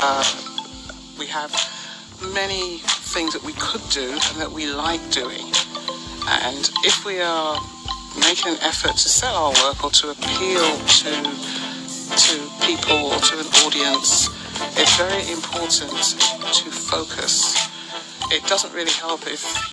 uh, we have many things that we could do and that we like doing. And if we are making an effort to sell our work or to appeal to to people or to an audience, it's very important to focus. It doesn't really help if